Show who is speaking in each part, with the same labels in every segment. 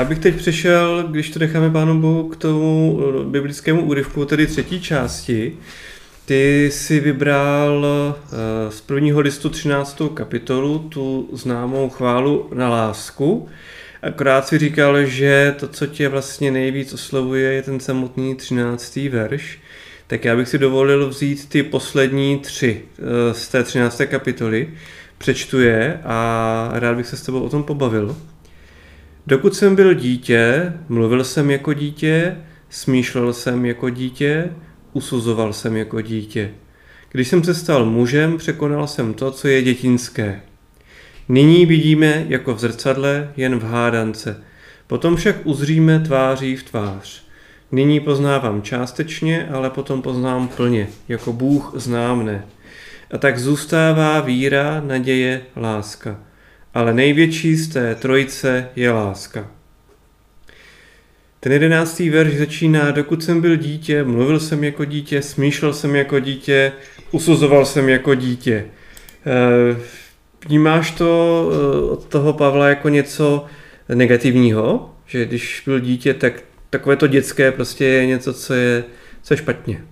Speaker 1: já bych teď přešel, když to necháme Pánu Bohu, k tomu eh, biblickému úryvku, tedy třetí části. Ty si vybral eh, z prvního listu 13. kapitolu tu známou chválu na lásku. Akorát si říkal, že to, co tě vlastně nejvíc oslovuje, je ten samotný 13. verš. Tak já bych si dovolil vzít ty poslední tři eh, z té 13. kapitoly, přečtu je a rád bych se s tebou o tom pobavil. Dokud jsem byl dítě, mluvil jsem jako dítě, smýšlel jsem jako dítě, usuzoval jsem jako dítě. Když jsem se stal mužem, překonal jsem to, co je dětinské. Nyní vidíme jako v zrcadle jen v hádance, potom však uzříme tváří v tvář. Nyní poznávám částečně, ale potom poznám plně, jako Bůh znám mne. A tak zůstává víra, naděje, láska. Ale největší z té trojice je láska. Ten jedenáctý verš začíná, dokud jsem byl dítě, mluvil jsem jako dítě, smýšlel jsem jako dítě, usuzoval jsem jako dítě. Eh, vnímáš to eh, od toho Pavla jako něco negativního? Že když byl dítě, tak takové to dětské prostě je něco, co je, co je špatně.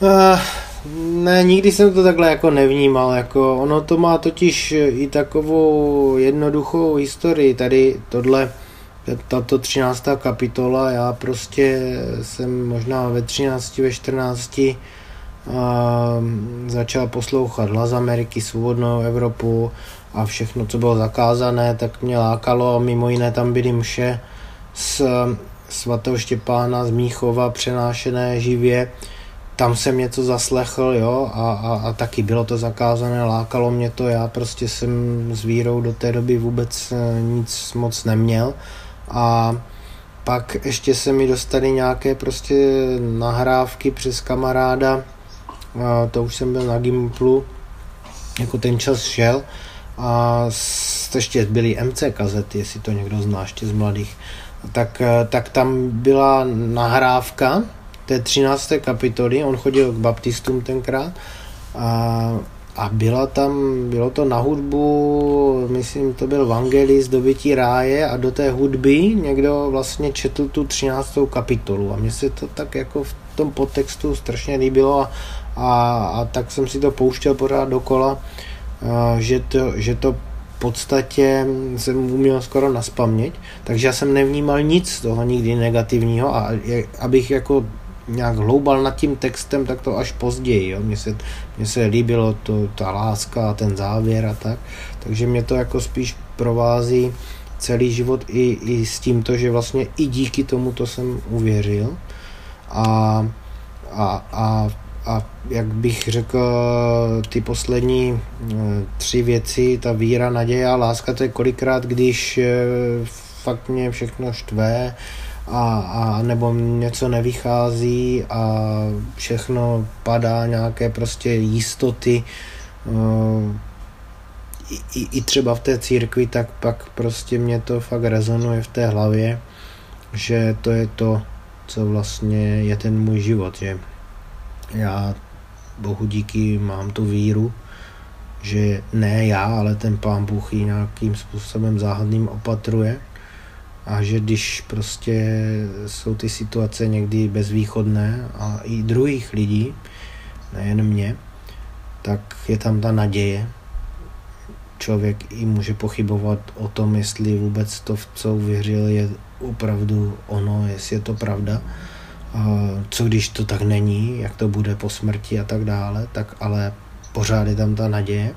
Speaker 2: Uh, ne, nikdy jsem to takhle jako nevnímal, jako ono to má totiž i takovou jednoduchou historii, tady tohle, tato 13. kapitola, já prostě jsem možná ve 13, ve 14 a začal poslouchat hlas Ameriky, svobodnou Evropu a všechno, co bylo zakázané, tak mě lákalo a mimo jiné tam byly mše z svatého Štěpána z Míchova přenášené živě, tam jsem něco zaslechl, jo, a, a, a taky bylo to zakázané, lákalo mě to, já prostě jsem s vírou do té doby vůbec eh, nic moc neměl. A pak ještě se mi dostali nějaké prostě nahrávky přes kamaráda, to už jsem byl na Gimplu, jako ten čas šel. A ještě byly MC kazety, jestli to někdo zná ještě z mladých, tak, eh, tak tam byla nahrávka, té 13. kapitoly, on chodil k baptistům tenkrát a, a byla tam, bylo to na hudbu, myslím, to byl Vangelis dobytí ráje a do té hudby někdo vlastně četl tu 13. kapitolu a mně se to tak jako v tom podtextu strašně líbilo a, a, a tak jsem si to pouštěl pořád dokola, a, že to, že to v podstatě jsem uměl skoro naspaměť, takže já jsem nevnímal nic z toho nikdy negativního a abych jako nějak hloubal nad tím textem, tak to až později. Jo. Mně, se, mně se líbilo to, ta láska a ten závěr a tak. Takže mě to jako spíš provází celý život i, i s tímto, že vlastně i díky tomu to jsem uvěřil. A, a, a, a jak bych řekl, ty poslední eh, tři věci, ta víra, naděje a láska, to je kolikrát, když eh, fakt mě všechno štve, a, a nebo něco nevychází a všechno padá, nějaké prostě jistoty, eh, i, i, i třeba v té církvi, tak pak prostě mě to fakt rezonuje v té hlavě, že to je to, co vlastně je ten můj život, že já bohu díky mám tu víru, že ne já, ale ten pán Bůh ji nějakým způsobem záhadným opatruje a že když prostě jsou ty situace někdy bezvýchodné a i druhých lidí, nejen mě, tak je tam ta naděje. Člověk i může pochybovat o tom, jestli vůbec to, v co uvěřil, je opravdu ono, jestli je to pravda. Co když to tak není, jak to bude po smrti a tak dále, tak ale pořád je tam ta naděje.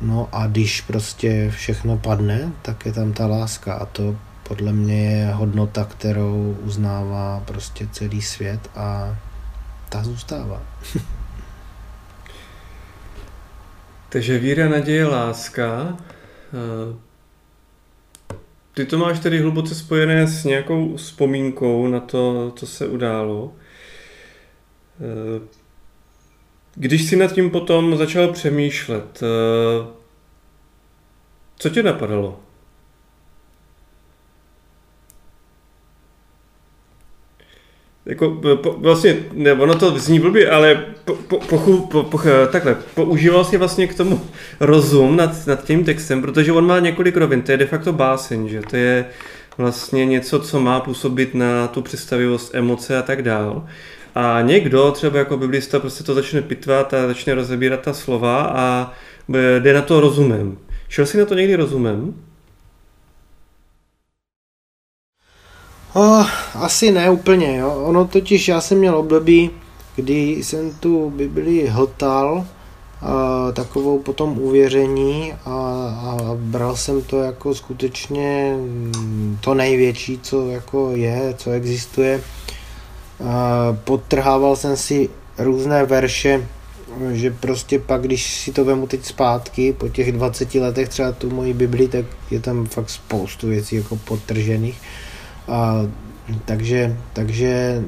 Speaker 2: No a když prostě všechno padne, tak je tam ta láska a to podle mě je hodnota, kterou uznává prostě celý svět a ta zůstává.
Speaker 1: Takže víra, naděje, láska. Eh, ty to máš tedy hluboce spojené s nějakou vzpomínkou na to, co se událo. Eh, když si nad tím potom začal přemýšlet, eh, co tě napadalo? Jako, po, vlastně, ne, ono to zní blbě, ale po, po, po, po, po, takhle, používal si vlastně k tomu rozum nad, nad tím textem, protože on má několik rovin, to je de facto báseň, že to je vlastně něco, co má působit na tu představivost, emoce a tak dál. A někdo, třeba jako biblista, prostě to začne pitvat a začne rozebírat ta slova a jde na to rozumem. Šel jsi na to někdy rozumem?
Speaker 2: Oh, asi ne úplně, jo. Ono totiž, já jsem měl období, kdy jsem tu Bibli hltal, a, takovou potom uvěření a, a bral jsem to jako skutečně to největší, co jako je, co existuje. A, podtrhával jsem si různé verše, že prostě pak, když si to vemu teď zpátky, po těch 20 letech třeba tu moji Bibli, tak je tam fakt spoustu věcí jako podtržených. A, takže, takže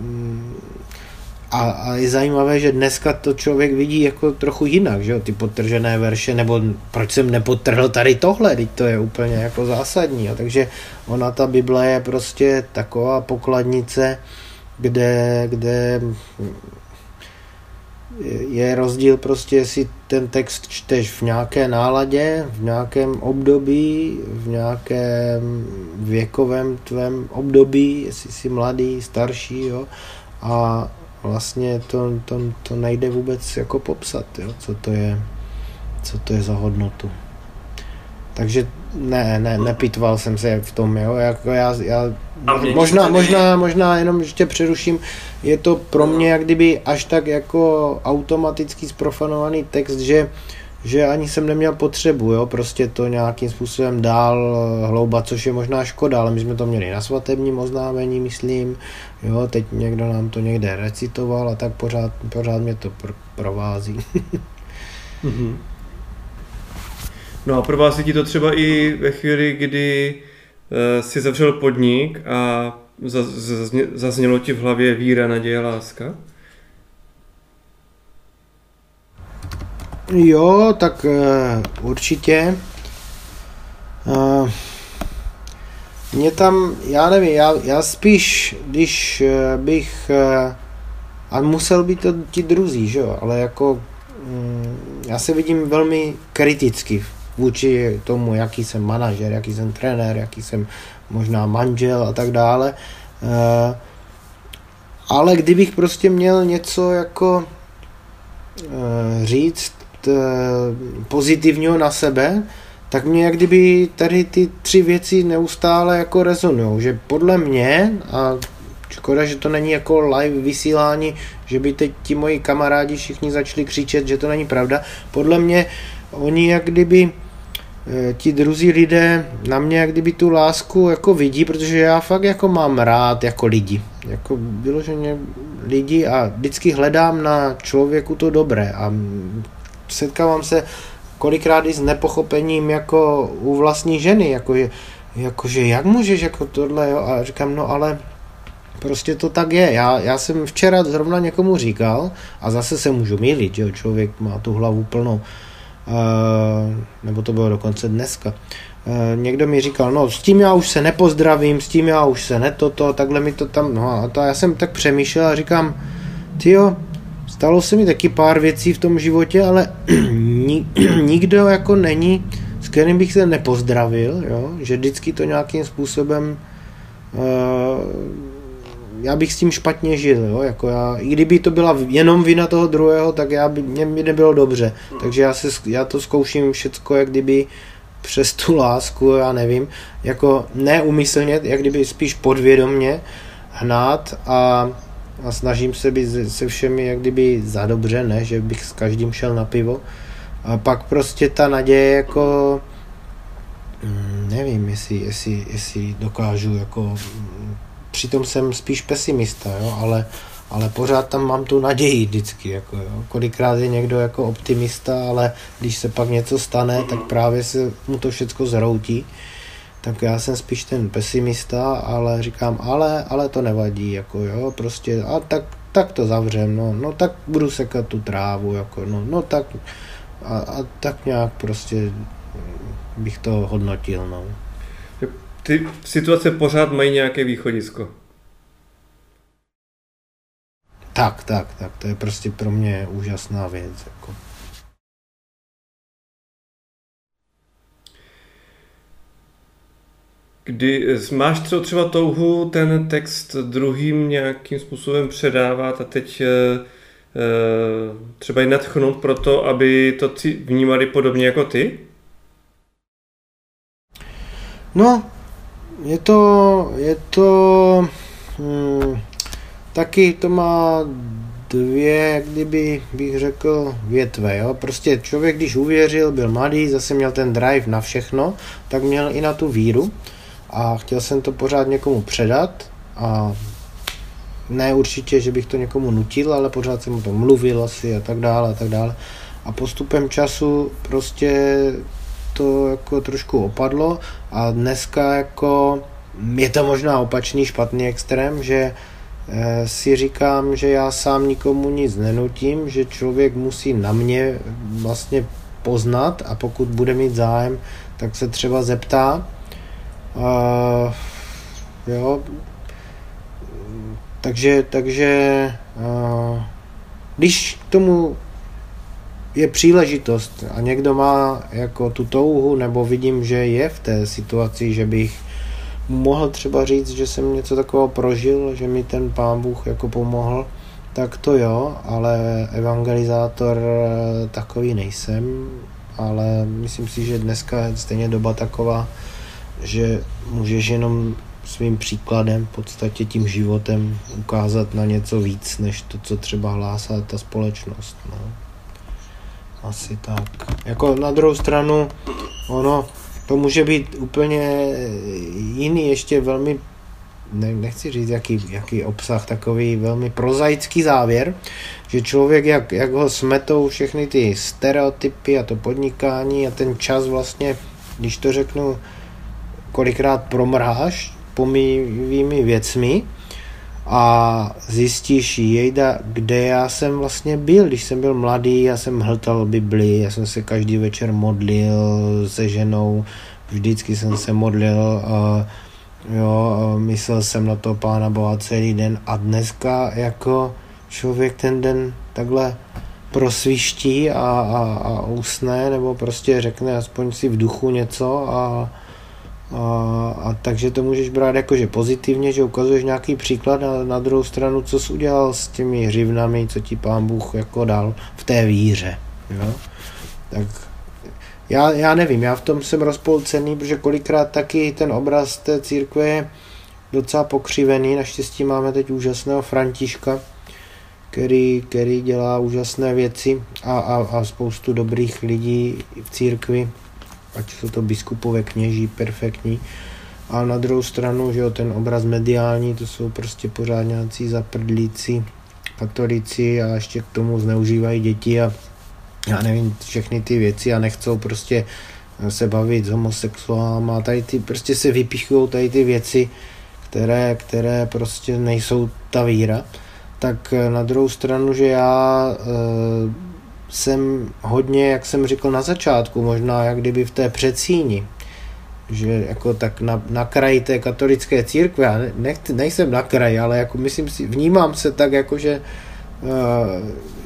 Speaker 2: a, a je zajímavé, že dneska to člověk vidí jako trochu jinak, že jo, ty podtržené verše, nebo proč jsem nepodtrhl tady tohle, teď to je úplně jako zásadní, jo. takže ona ta Bible je prostě taková pokladnice, kde, kde je rozdíl prostě, jestli ten text čteš v nějaké náladě, v nějakém období, v nějakém věkovém tvém období, jestli jsi mladý, starší, jo, a vlastně to, to, to nejde vůbec jako popsat, jo, co to je, co to je za hodnotu. Takže ne, ne, nepitval jsem se v tom, jo, jako já, já možná, možná, možná jenom, že tě přeruším, je to pro mě jak kdyby až tak jako automaticky zprofanovaný text, že že ani jsem neměl potřebu, jo, prostě to nějakým způsobem dál hloubat, což je možná škoda, ale my jsme to měli na svatebním oznámení, myslím, jo, teď někdo nám to někde recitoval a tak pořád, pořád mě to pr- provází. mm-hmm.
Speaker 1: No a provází ti to třeba i ve chvíli, kdy uh, si zavřel podnik a zaznělo ti v hlavě víra, naděje, láska?
Speaker 2: Jo, tak uh, určitě. Uh, mě tam, já nevím, já, já spíš, když uh, bych, uh, a musel být to ti druzí, že jo, ale jako um, já se vidím velmi kriticky vůči tomu, jaký jsem manažer, jaký jsem trenér, jaký jsem možná manžel a tak dále. Uh, ale kdybych prostě měl něco jako uh, říct, Eh, pozitivního na sebe, tak mě jak kdyby tady ty tři věci neustále jako rezonují, že podle mě, a škoda, že to není jako live vysílání, že by teď ti moji kamarádi všichni začali křičet, že to není pravda, podle mě oni jak kdyby eh, ti druzí lidé na mě jak kdyby tu lásku jako vidí, protože já fakt jako mám rád jako lidi. Jako vyloženě lidi a vždycky hledám na člověku to dobré a setkávám se kolikrát i s nepochopením jako u vlastní ženy, jako je, jakože jak můžeš jako tohle, jo? a říkám, no ale prostě to tak je. Já, já jsem včera zrovna někomu říkal, a zase se můžu mýlit, že jo, člověk má tu hlavu plnou, nebo to bylo dokonce dneska, uh, někdo mi říkal, no s tím já už se nepozdravím, s tím já už se netoto, takhle mi to tam, no a to já jsem tak přemýšlel a říkám, ty jo, Stalo se mi taky pár věcí v tom životě, ale nikdo jako není, s kterým bych se nepozdravil, jo? že vždycky to nějakým způsobem uh, já bych s tím špatně žil, jo? Jako já, i kdyby to byla jenom vina toho druhého, tak já by, mě by nebylo dobře, takže já, se, já to zkouším všecko, jak kdyby přes tu lásku, já nevím, jako neumyslně, jak kdyby spíš podvědomně hnát a a snažím se být se všemi jak kdyby za dobře, ne, že bych s každým šel na pivo. A pak prostě ta naděje jako mm, nevím, jestli, jestli, jestli dokážu jako přitom jsem spíš pesimista, jo, ale, ale pořád tam mám tu naději vždycky, jako jo. Kolikrát je někdo jako optimista, ale když se pak něco stane, tak právě se mu to všechno zhroutí tak já jsem spíš ten pesimista, ale říkám, ale, ale to nevadí, jako jo, prostě, a tak, tak to zavřem, no, no tak budu sekat tu trávu, jako no, no tak, a, a tak nějak prostě bych to hodnotil, no.
Speaker 1: Ty situace pořád mají nějaké východisko.
Speaker 2: Tak, tak, tak, to je prostě pro mě úžasná věc. Jako.
Speaker 1: Kdy máš třeba, třeba touhu ten text druhým nějakým způsobem předávat a teď e, e, třeba i natchnout pro to, aby to vnímali podobně jako ty?
Speaker 2: No, je to, je to, hmm, taky to má dvě, kdyby bych řekl, větve. Jo? Prostě člověk, když uvěřil, byl mladý, zase měl ten drive na všechno, tak měl i na tu víru a chtěl jsem to pořád někomu předat a ne určitě, že bych to někomu nutil, ale pořád jsem o tom mluvil asi a tak dále a tak dále. A postupem času prostě to jako trošku opadlo a dneska jako je to možná opačný špatný extrém, že eh, si říkám, že já sám nikomu nic nenutím, že člověk musí na mě vlastně poznat a pokud bude mít zájem, tak se třeba zeptá. Uh, jo, takže, takže uh, když k tomu je příležitost a někdo má jako tu touhu, nebo vidím, že je v té situaci, že bych mohl třeba říct, že jsem něco takového prožil, že mi ten pán Bůh jako pomohl, tak to jo, ale evangelizátor eh, takový nejsem, ale myslím si, že dneska je stejně doba taková, že můžeš jenom svým příkladem, v podstatě tím životem ukázat na něco víc, než to, co třeba hlásá ta společnost. No. Asi tak. Jako na druhou stranu, ono, to může být úplně jiný, ještě velmi, ne, nechci říct, jaký, jaký obsah, takový velmi prozaický závěr, že člověk, jak, jak ho smetou všechny ty stereotypy a to podnikání a ten čas vlastně, když to řeknu, kolikrát promrháš pomývými věcmi a zjistíš, jejda, kde já jsem vlastně byl. Když jsem byl mladý, já jsem hltal Bibli, já jsem se každý večer modlil se ženou, vždycky jsem se modlil, jo, myslel jsem na to Pána Boha celý den a dneska jako člověk ten den takhle prosviští a, a, a usne, nebo prostě řekne aspoň si v duchu něco a, a, a takže to můžeš brát jako, že pozitivně, že ukazuješ nějaký příklad a na druhou stranu, co jsi udělal s těmi hřivnami, co ti pán Bůh jako dal v té víře. Jo? Tak já, já nevím, já v tom jsem rozpolcený, protože kolikrát taky ten obraz té církve je docela pokřivený, naštěstí máme teď úžasného Františka, který, který dělá úžasné věci a, a, a spoustu dobrých lidí v církvi, ať jsou to biskupové kněží, perfektní. A na druhou stranu, že jo, ten obraz mediální, to jsou prostě pořád nějací zaprdlíci, katolici a ještě k tomu zneužívají děti a já nevím, všechny ty věci a nechcou prostě se bavit s homosexuálama, tady ty prostě se vypichují tady ty věci, které, které prostě nejsou ta víra. Tak na druhou stranu, že já e, jsem hodně, jak jsem řekl na začátku, možná jak kdyby v té předsíni, že jako tak na, na kraji té katolické církve, já nech, nejsem na kraji, ale jako myslím si, vnímám se tak jako, že uh,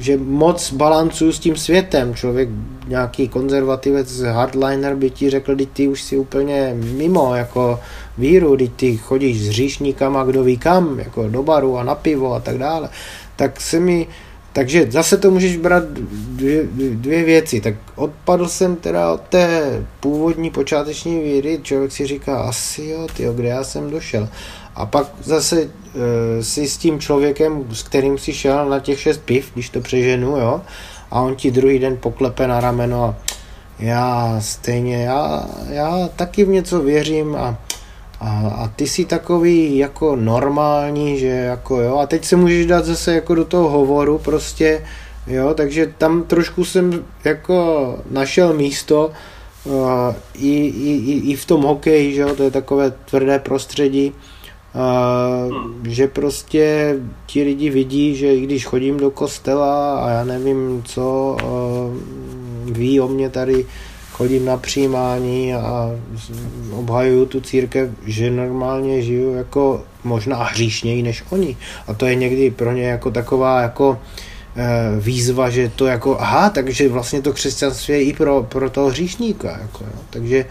Speaker 2: že moc balancuju s tím světem. Člověk, nějaký konzervativec, hardliner by ti řekl, že ty už si úplně mimo jako víru, když ty chodíš s hříšníkama, kdo ví kam, jako do baru a na pivo a tak dále. Tak se mi takže zase to můžeš brát dvě, dvě věci. Tak odpadl jsem teda od té původní počáteční víry, člověk si říká, asi jo, tyjo, kde já jsem došel. A pak zase e, si s tím člověkem, s kterým si šel na těch šest piv, když to přeženu, jo, a on ti druhý den poklepe na rameno a já stejně, já, já taky v něco věřím a a, a ty jsi takový jako normální, že jako jo, a teď se můžeš dát zase jako do toho hovoru prostě, jo, takže tam trošku jsem jako našel místo uh, i, i, i v tom hokeji, že jo, to je takové tvrdé prostředí, uh, že prostě ti lidi vidí, že i když chodím do kostela a já nevím co, uh, ví o mě tady chodím na přijímání a obhajuju tu církev, že normálně žiju jako možná hříšněji než oni. A to je někdy pro ně jako taková jako eh, výzva, že to jako, aha, takže vlastně to křesťanství je i pro, pro toho hříšníka. Jako, jo. Takže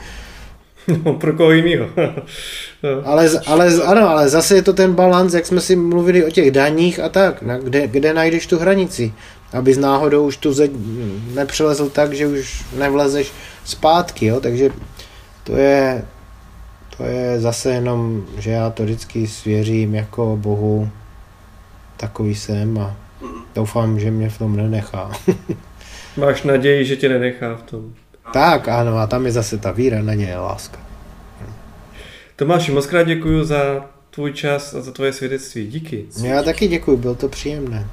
Speaker 1: No, pro koho jiného.
Speaker 2: ale, ale, ano, ale zase je to ten balans, jak jsme si mluvili o těch daních a tak, na, kde, kde najdeš tu hranici, abys náhodou už tu zeď nepřelezl tak, že už nevlezeš zpátky, jo? takže to je, to je zase jenom, že já to vždycky svěřím jako Bohu, takový jsem a doufám, že mě v tom nenechá.
Speaker 1: Máš naději, že tě nenechá v tom.
Speaker 2: Tak, ano, a tam je zase ta víra, na ně je láska.
Speaker 1: Tomáši, moc krát děkuji za tvůj čas a za tvoje svědectví. Díky.
Speaker 2: Já taky děkuji, bylo to příjemné.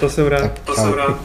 Speaker 1: To jsem rád. Tak, to jsem rád.